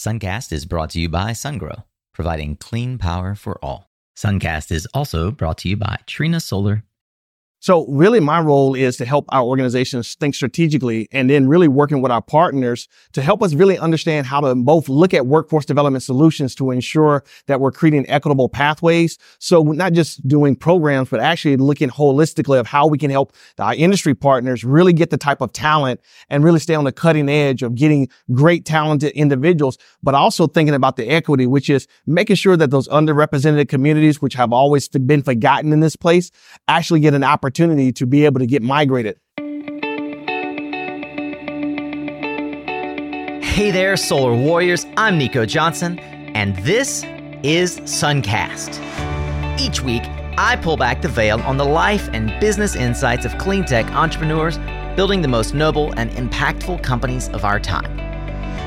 Suncast is brought to you by SunGrow, providing clean power for all. Suncast is also brought to you by Trina Solar so really my role is to help our organizations think strategically and then really working with our partners to help us really understand how to both look at workforce development solutions to ensure that we're creating equitable pathways. So we're not just doing programs, but actually looking holistically of how we can help our industry partners really get the type of talent and really stay on the cutting edge of getting great talented individuals, but also thinking about the equity, which is making sure that those underrepresented communities, which have always been forgotten in this place, actually get an opportunity opportunity to be able to get migrated. Hey there, Solar Warriors. I'm Nico Johnson, and this is Suncast. Each week, I pull back the veil on the life and business insights of clean tech entrepreneurs building the most noble and impactful companies of our time.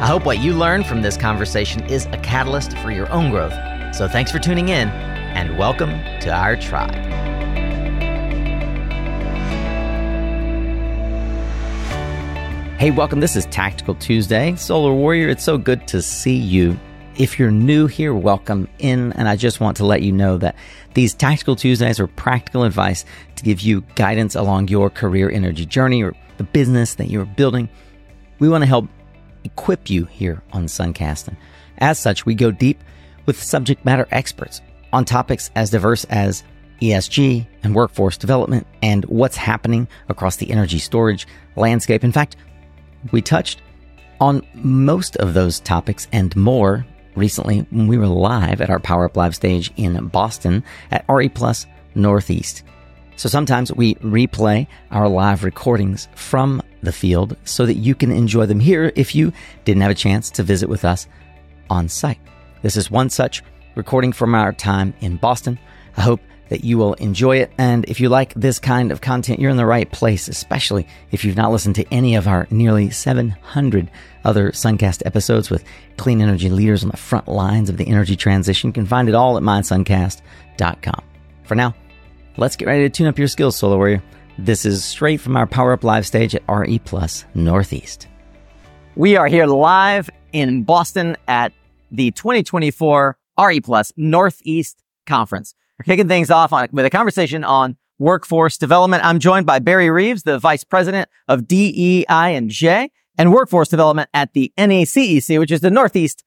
I hope what you learn from this conversation is a catalyst for your own growth. So thanks for tuning in, and welcome to our tribe. Hey, welcome. This is Tactical Tuesday. Solar Warrior, it's so good to see you. If you're new here, welcome in. And I just want to let you know that these Tactical Tuesdays are practical advice to give you guidance along your career energy journey or the business that you're building. We want to help equip you here on Suncast. And as such, we go deep with subject matter experts on topics as diverse as ESG and workforce development and what's happening across the energy storage landscape. In fact, we touched on most of those topics and more recently when we were live at our Power Up Live stage in Boston at RE Plus Northeast. So sometimes we replay our live recordings from the field so that you can enjoy them here if you didn't have a chance to visit with us on site. This is one such recording from our time in Boston. I hope that you will enjoy it. And if you like this kind of content, you're in the right place, especially if you've not listened to any of our nearly 700 other Suncast episodes with clean energy leaders on the front lines of the energy transition. You can find it all at mysuncast.com. For now, let's get ready to tune up your skills, Solar Warrior. This is straight from our Power Up Live stage at RE Plus Northeast. We are here live in Boston at the 2024 RE Plus Northeast Conference. We're kicking things off on, with a conversation on workforce development. I'm joined by Barry Reaves, the vice president of DEI and J and workforce development at the NECEC, which is the Northeast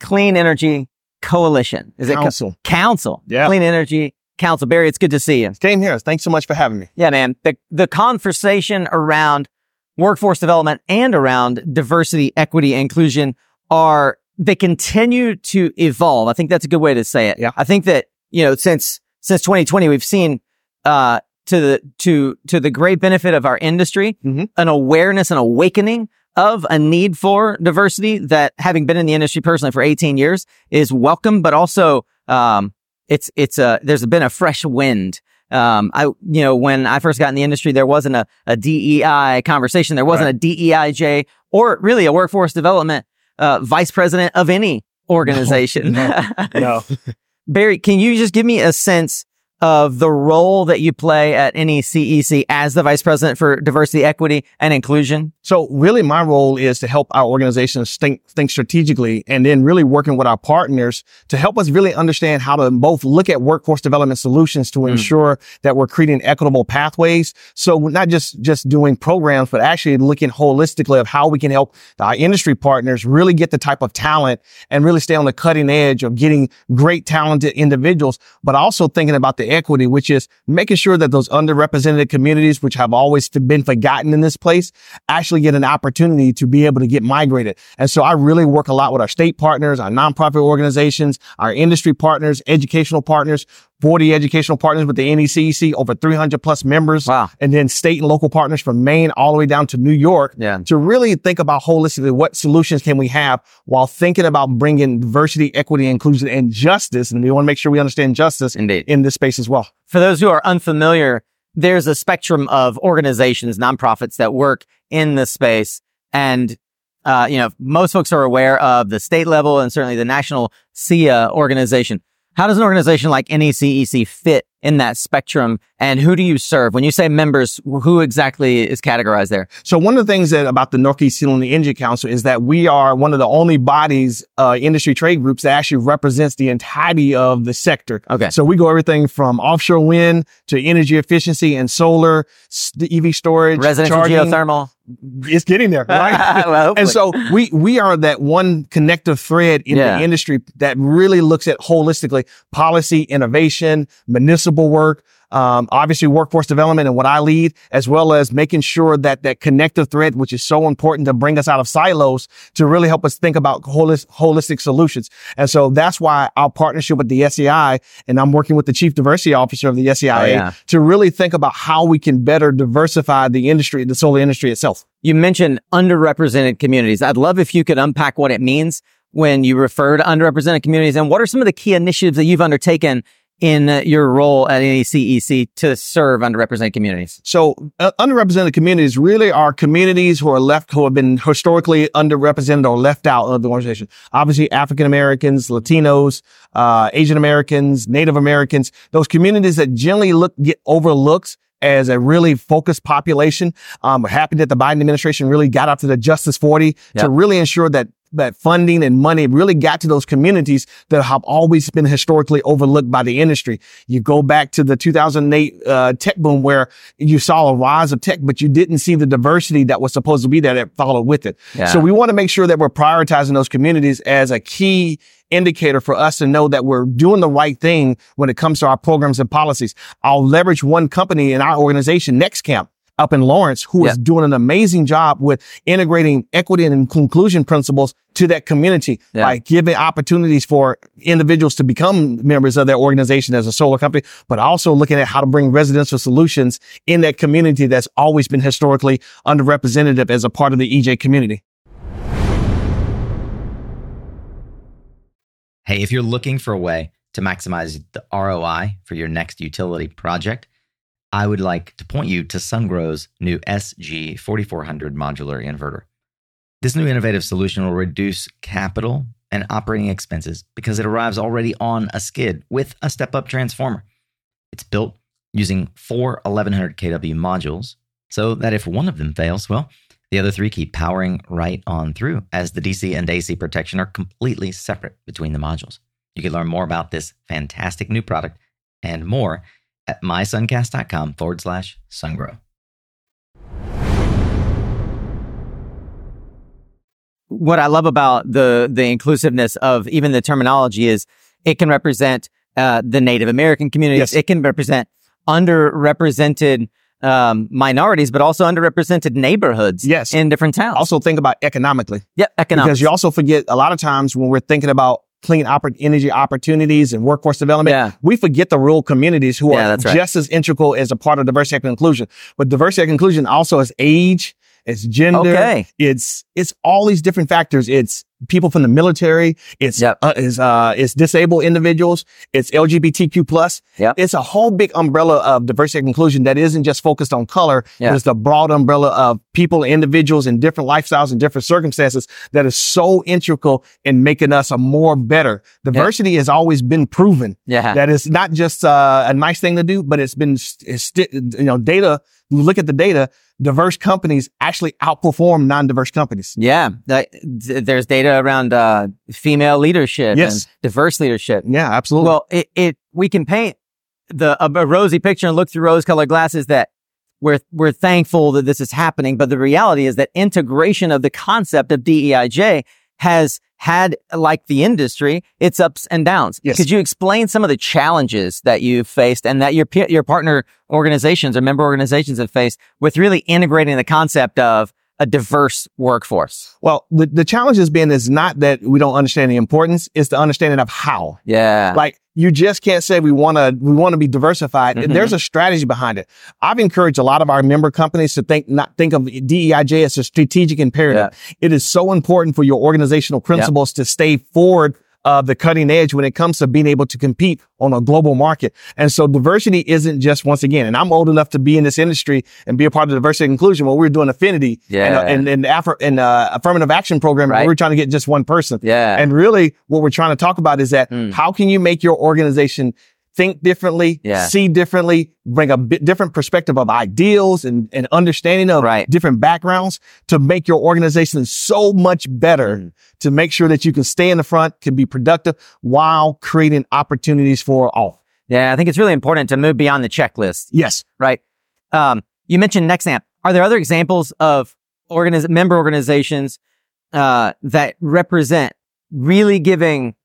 Clean Energy Coalition. Is Council. it co- Council? Yeah. Clean Energy Council. Barry, it's good to see you. Same here. Thanks so much for having me. Yeah, man. The, the conversation around workforce development and around diversity, equity, inclusion are, they continue to evolve. I think that's a good way to say it. Yeah. I think that you know, since, since 2020, we've seen, uh, to the, to, to the great benefit of our industry, mm-hmm. an awareness and awakening of a need for diversity that having been in the industry personally for 18 years is welcome, but also, um, it's, it's a, there's been a fresh wind. Um, I, you know, when I first got in the industry, there wasn't a, a DEI conversation. There wasn't right. a DEIJ or really a workforce development, uh, vice president of any organization. No, no, no. Barry, can you just give me a sense of the role that you play at NECEC as the vice president for diversity, equity, and inclusion? So really my role is to help our organizations think, think strategically and then really working with our partners to help us really understand how to both look at workforce development solutions to mm. ensure that we're creating equitable pathways. So we're not just, just doing programs, but actually looking holistically of how we can help our industry partners really get the type of talent and really stay on the cutting edge of getting great talented individuals, but also thinking about the equity, which is making sure that those underrepresented communities, which have always been forgotten in this place, actually get an opportunity to be able to get migrated. And so I really work a lot with our state partners, our nonprofit organizations, our industry partners, educational partners, 40 educational partners with the NECEC, over 300 plus members. Wow. And then state and local partners from Maine all the way down to New York yeah. to really think about holistically what solutions can we have while thinking about bringing diversity, equity, inclusion, and justice. And we want to make sure we understand justice Indeed. in this space as well. For those who are unfamiliar, there's a spectrum of organizations, nonprofits that work in this space. And uh, you know, most folks are aware of the state level and certainly the national SEIA organization. How does an organization like NECEC fit in that spectrum and who do you serve? When you say members, who exactly is categorized there? So one of the things that about the Northeast Clean Energy Council is that we are one of the only bodies, uh, industry trade groups that actually represents the entirety of the sector. Okay. So we go everything from offshore wind to energy efficiency and solar, EV storage, residential charging. geothermal. It's getting there, right? well, and so we we are that one connective thread in yeah. the industry that really looks at holistically policy, innovation, municipal work, um, obviously workforce development and what I lead, as well as making sure that that connective thread, which is so important to bring us out of silos, to really help us think about holistic, holistic solutions. And so that's why our partnership with the SEI, and I'm working with the chief diversity officer of the SEIA oh, yeah. to really think about how we can better diversify the industry, the solar industry itself. You mentioned underrepresented communities. I'd love if you could unpack what it means when you refer to underrepresented communities and what are some of the key initiatives that you've undertaken in your role at NECEC to serve underrepresented communities? So, uh, underrepresented communities really are communities who are left, who have been historically underrepresented or left out of the organization. Obviously, African Americans, Latinos, uh, Asian Americans, Native Americans, those communities that generally look, get overlooked as a really focused population. Um, happy that the Biden administration really got to the Justice 40 yep. to really ensure that that funding and money really got to those communities that have always been historically overlooked by the industry. You go back to the 2008 uh, tech boom where you saw a rise of tech, but you didn't see the diversity that was supposed to be there that followed with it. Yeah. So we want to make sure that we're prioritizing those communities as a key indicator for us to know that we're doing the right thing when it comes to our programs and policies. I'll leverage one company in our organization, Nexamp up in Lawrence who yeah. is doing an amazing job with integrating equity and inclusion principles to that community yeah. by giving opportunities for individuals to become members of their organization as a solar company, but also looking at how to bring residential solutions in that community that's always been historically underrepresented as a part of the EJ community. Hey, if you're looking for a way to maximize the ROI for your next utility project, I would like to point you to Sungrow's new SG4400 modular inverter. This new innovative solution will reduce capital and operating expenses because it arrives already on a skid with a step up transformer. It's built using four 1100 kW modules so that if one of them fails, well, the other three keep powering right on through as the DC and AC protection are completely separate between the modules. You can learn more about this fantastic new product and more at mysuncast.com forward slash sungrow. What I love about the the inclusiveness of even the terminology is it can represent uh, the Native American communities. Yes. It can represent underrepresented um, minorities, but also underrepresented neighborhoods. Yes. in different towns. Also, think about economically. Yep, economically. Because you also forget a lot of times when we're thinking about clean oppor- energy opportunities and workforce development. Yeah. We forget the rural communities who yeah, are right. just as integral as a part of diversity and inclusion. But diversity and inclusion also has age, it's gender, okay. it's it's all these different factors. It's people from the military. It's yep. uh, it's, uh, it's disabled individuals. It's LGBTQ plus. Yep. It's a whole big umbrella of diversity and inclusion that isn't just focused on color. Yep. It's the broad umbrella of people, individuals in different lifestyles and different circumstances that is so integral in making us a more better. Diversity yep. has always been proven. Yeah. that it's not just uh, a nice thing to do, but it's been, it's, you know, data. You look at the data diverse companies actually outperform non-diverse companies. Yeah. There's data around uh, female leadership yes. and diverse leadership. Yeah, absolutely. Well, it, it we can paint the a, a rosy picture and look through rose-colored glasses that we're we're thankful that this is happening, but the reality is that integration of the concept of DEIJ has had, like the industry, its ups and downs. Yes. Could you explain some of the challenges that you've faced and that your your partner organizations or member organizations have faced with really integrating the concept of a diverse workforce? Well, the, the challenge has been is not that we don't understand the importance, it's the understanding of how. Yeah. Like you just can't say we want to we want to be diversified. Mm-hmm. There's a strategy behind it. I've encouraged a lot of our member companies to think not think of DEIJ as a strategic imperative. Yeah. It is so important for your organizational principles yep. to stay forward uh, the cutting edge when it comes to being able to compete on a global market. And so diversity isn't just once again, and I'm old enough to be in this industry and be a part of diversity and inclusion when we are doing affinity yeah. and, and, and, Afri- and uh, affirmative action program. Right. We are trying to get just one person. Yeah. And really what we're trying to talk about is that mm. how can you make your organization think differently, Yeah. see differently, bring a bit different perspective of ideals and, and understanding of Right. different backgrounds to make your organization so much better Mm. to make sure that you can stay in the front, can be productive while creating opportunities for all. Yeah, I think it's really important to move beyond the checklist, Yes. right? Um, you mentioned Nexamp. Are there other examples of organiz- member organizations uh, that represent really giving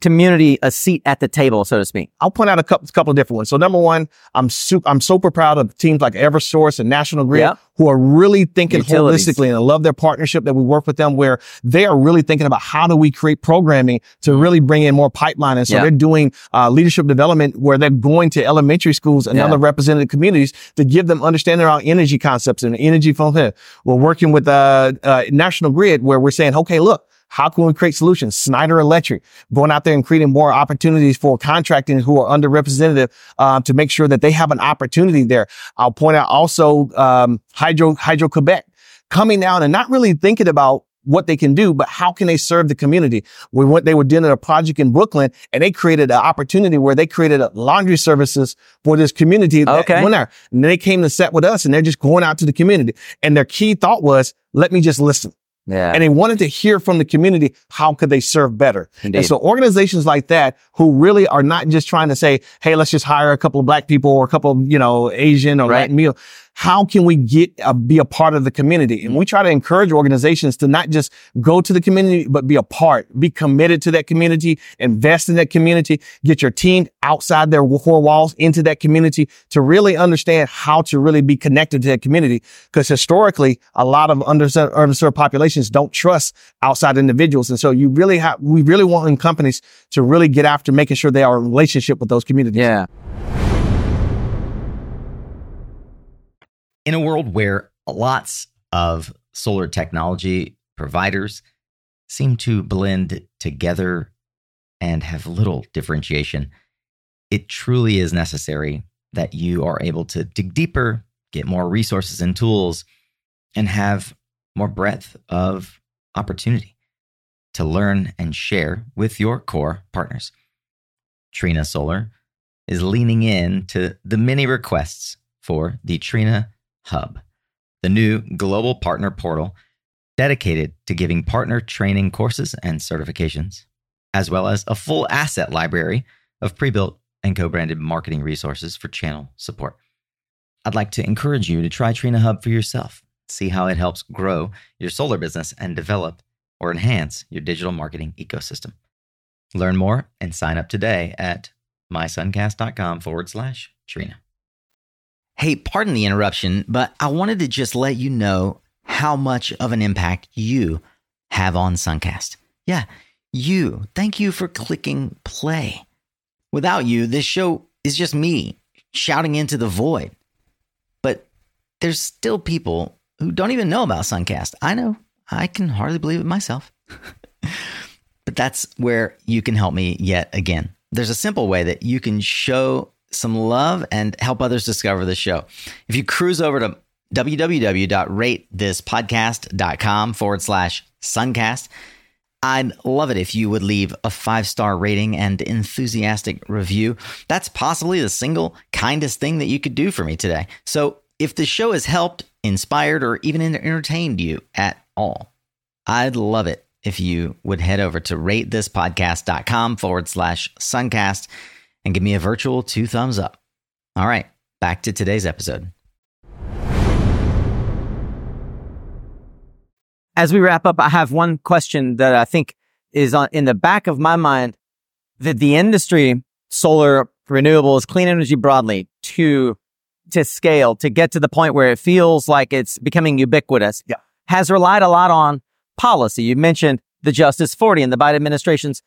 community a seat at the table, so to speak? I'll point out a couple, couple of different ones. So number one, I'm super, I'm super proud of teams like Eversource and National Grid Yeah. who are really thinking Utilities. holistically. And I love their partnership that we work with them where they are really thinking about how do we create programming to really bring in more pipeline. And so Yeah. they're doing uh, leadership development where they're going to elementary schools and other represented communities to give them understanding around energy concepts and energy from here. We're working with uh, uh, National Grid where we're saying, okay, look, how can we create solutions? Schneider Electric going out there and creating more opportunities for contracting who are underrepresented um, to make sure that they have an opportunity there. I'll point out also um, Hydro Hydro Quebec coming down and not really thinking about what they can do, but how can they serve the community? We went, they were doing a project in Brooklyn and they created an opportunity where they created a laundry services for this community. Okay. went there. And they came to set with us and they're just going out to the community. And their key thought was, let me just listen Yeah. and they wanted to hear from the community how could they serve better Indeed. and so organizations like that who really are not just trying to say hey let's just hire a couple of black people or a couple of you know asian or Right. latin meal how can we get uh, be a part of the community? And we try to encourage organizations to not just go to the community but be a part be committed to that community invest in that community get your team outside their four walls into that community to really understand how to really be connected to that community. Because historically a lot of underserved, underserved populations don't trust outside individuals. And so you really have we really want companies to really get after making sure they are in relationship with those communities. Yeah. In a world where lots of solar technology providers seem to blend together and have little differentiation, it truly is necessary that you are able to dig deeper, get more resources and tools, and have more breadth of opportunity to learn and share with your core partners. Trina Solar is leaning in to the many requests for the Trina Hub, the new global partner portal dedicated to giving partner training courses and certifications, as well as a full asset library of pre built and co branded marketing resources for channel support. I'd like to encourage you to try Trina Hub for yourself, see how it helps grow your solar business and develop or enhance your digital marketing ecosystem. Learn more and sign up today at mysuncast.com forward slash Trina. Hey, pardon the interruption, but I wanted to just let you know how much of an impact you have on Suncast. Yeah, you. Thank you for clicking play. Without you, this show is just me shouting into the void. But there's still people who don't even know about Suncast. I know. I can hardly believe it myself. but that's where you can help me yet again. There's a simple way that you can show some love and help others discover the show. If you cruise over to www.ratethispodcast.com forward slash suncast, I'd love it if you would leave a five star rating and enthusiastic review. That's possibly the single kindest thing that you could do for me today. So if the show has helped, inspired, or even entertained you at all, I'd love it if you would head over to ratethispodcast.com forward slash suncast and give me a virtual two thumbs up. All right, back to today's episode. As we wrap up, I have one question that I think is on in the back of my mind that the industry, solar, renewables, clean energy broadly, to to scale, to get to the point where it feels like it's becoming ubiquitous, Yeah. has relied a lot on policy. You mentioned the Justice 40 and the Biden administration's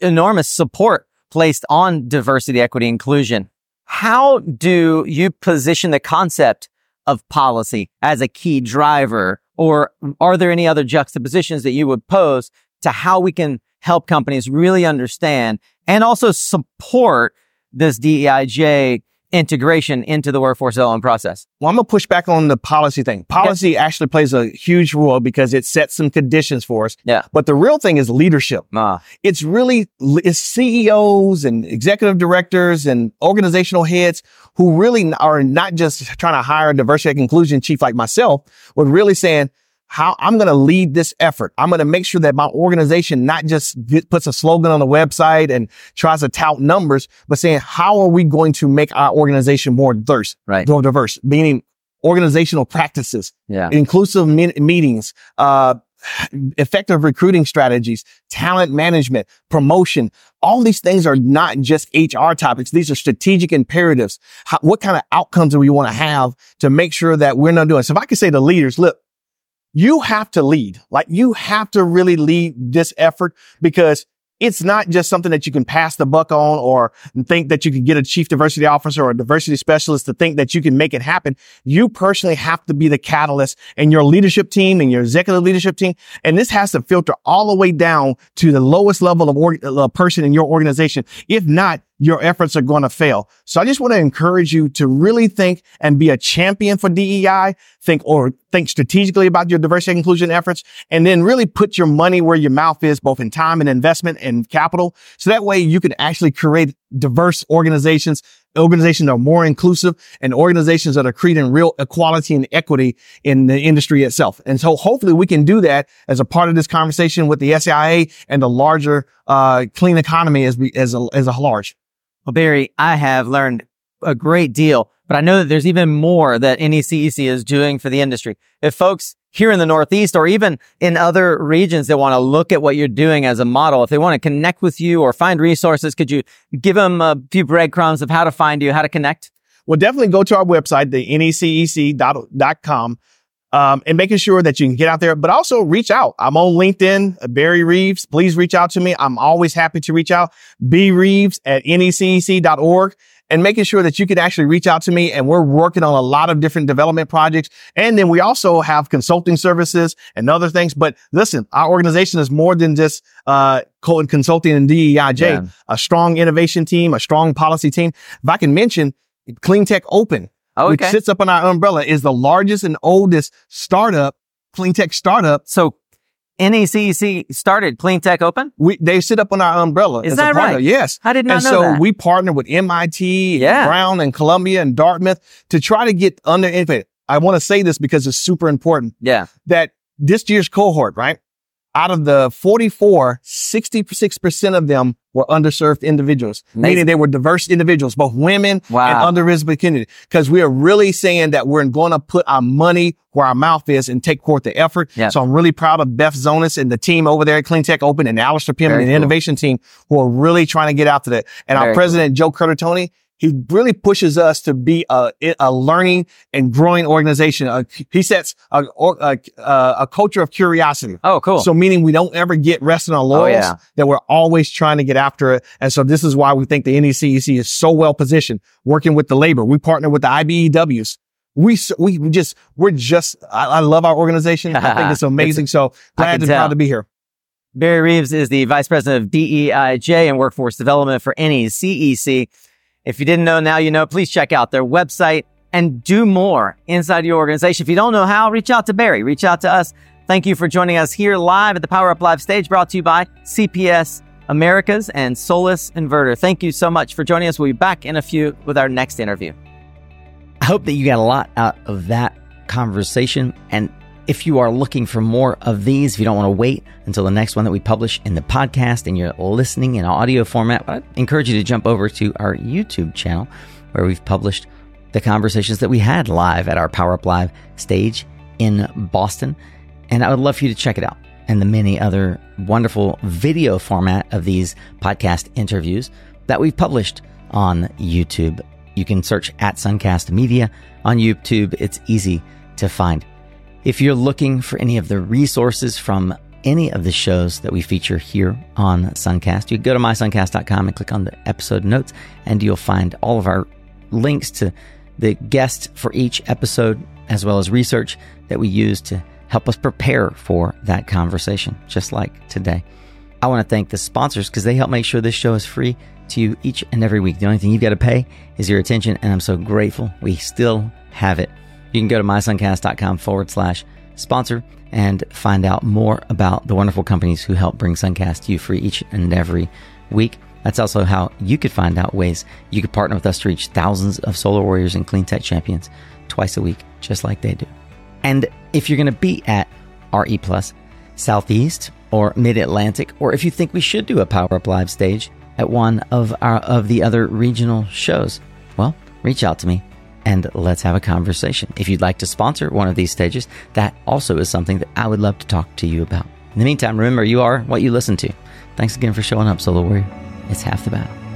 enormous support placed on diversity, equity, inclusion. How do you position the concept of policy as a key driver? Or are there any other juxtapositions that you would pose to how we can help companies really understand and also support this DEIJ integration into the workforce development process? Well, I'm gonna push back on the policy thing. Policy actually plays a huge role because it sets some conditions for us. Yeah. But the real thing is leadership. Ah, It's really it's CEOs and executive directors and organizational heads who really are not just trying to hire a diversity and inclusion chief like myself, but really saying how I'm going to lead this effort. I'm going to make sure that my organization not just get, puts a slogan on the website and tries to tout numbers, but saying how are we going to make our organization more diverse, Right. more diverse, meaning organizational practices, yeah. inclusive me- meetings, uh, effective recruiting strategies, talent management, promotion. All these things are not just HR topics. These are strategic imperatives. How, what kind of outcomes do we want to have to make sure that we're not doing? So if I could say to leaders, look, you have to lead. Like you have to really lead this effort because it's not just something that you can pass the buck on or think that you can get a chief diversity officer or a diversity specialist to think that you can make it happen. You personally have to be the catalyst and your leadership team and your executive leadership team. And this has to filter all the way down to the lowest level of org- uh, person in your organization. If not, your efforts are going to fail. So I just want to encourage you to really think and be a champion for DEI, think or think strategically about your diversity and inclusion efforts, and then really put your money where your mouth is, both in time and investment and capital. So that way you can actually create diverse organizations, organizations that are more inclusive and organizations that are creating real equality and equity in the industry itself. And so hopefully we can do that as a part of this conversation with the SEIA and the larger, uh, clean economy as, we, as a, as a large. Well, Barry, I have learned a great deal, but I know that there's even more that NECEC is doing for the industry. If folks here in the Northeast or even in other regions that want to look at what you're doing as a model, if they want to connect with you or find resources, could you give them a few breadcrumbs of how to find you, how to connect? Well, definitely go to our website, the necec.com, um, and making sure that you can get out there, but also reach out. I'm on LinkedIn, uh, Barry Reaves. Please reach out to me. I'm always happy to reach out. B Reaves at necec.org and making sure that you can actually reach out to me. And we're working on a lot of different development projects. And then we also have consulting services and other things. But listen, our organization is more than just, uh, co- consulting and DEIJ, Yeah. a strong innovation team, a strong policy team. If I can mention Clean Tech Open, Oh, which sits up on our umbrella, is the largest and oldest startup, clean tech startup. So NECEC started Clean Tech Open? We, they sit up on our umbrella. Is as that a partner. right? Yes. I did not know. and know so that. we partner with MIT, and Brown and Columbia and Dartmouth to try to get under. I want to say this because it's super important Yeah. that this year's cohort, right? Out of the 44, 66% of them were underserved individuals, Amazing. meaning they were diverse individuals, both women Wow. and underrepresented community. Cause we are really saying that we're going to put our money where our mouth is and take forth the effort. Yeah. So I'm really proud of Beth Zonis and the team over there at Clean Tech Open and Alistair Pim and the cool. innovation team who are really trying to get out to that. And Very our president, Joe Curtatone, he really pushes us to be a, a learning and growing organization. Uh, he sets a, a, a, a culture of curiosity. Oh, cool. So meaning we don't ever get resting on laurels, yeah. that we're always trying to get after it. And so this is why we think the NECEC is so well positioned working with the labor. We partner with the IBEWs. We, we we just, we're just, I, I love our organization. I think it's amazing. So glad and proud to be here. Barry Reaves is the Vice President of DEIJ and Workforce Development for NECEC. If you didn't know, now you know. Please check out their website and do more inside your organization. If you don't know how, reach out to Barry, reach out to us. Thank you for joining us here live at the Power Up Live stage brought to you by CPS Americas and Solis Inverter. Thank you so much for joining us. We'll be back in a few with our next interview. I hope that you got a lot out of that conversation. And if you are looking for more of these, if you don't want to wait until the next one that we publish in the podcast and you're listening in audio format, I encourage you to jump over to our YouTube channel where we've published the conversations that we had live at our Power Up Live stage in Boston. And I would love for you to check it out and the many other wonderful video format of these podcast interviews that we've published on YouTube. You can search at Suncast Media on YouTube. It's easy to find. If you're looking for any of the resources from any of the shows that we feature here on Suncast, you go to mysuncast.com and click on the episode notes, and you'll find all of our links to the guests for each episode, as well as research that we use to help us prepare for that conversation, just like today. I want to thank the sponsors because they help make sure this show is free to you each and every week. The only thing you've got to pay is your attention, and I'm so grateful we still have it. You can go to mysuncast.com forward slash sponsor and find out more about the wonderful companies who help bring Suncast to you free each and every week. That's also how you could find out ways you could partner with us to reach thousands of solar warriors and clean tech champions twice a week, just like they do. And if you're going to be at RE Plus Southeast or Mid Atlantic, or if you think we should do a Power Up Live stage at one of our of the other regional shows, well, reach out to me and let's have a conversation. If you'd like to sponsor one of these stages, that also is something that I would love to talk to you about. In the meantime, remember you are what you listen to. Thanks again for showing up, Solo Warrior. It's half the battle.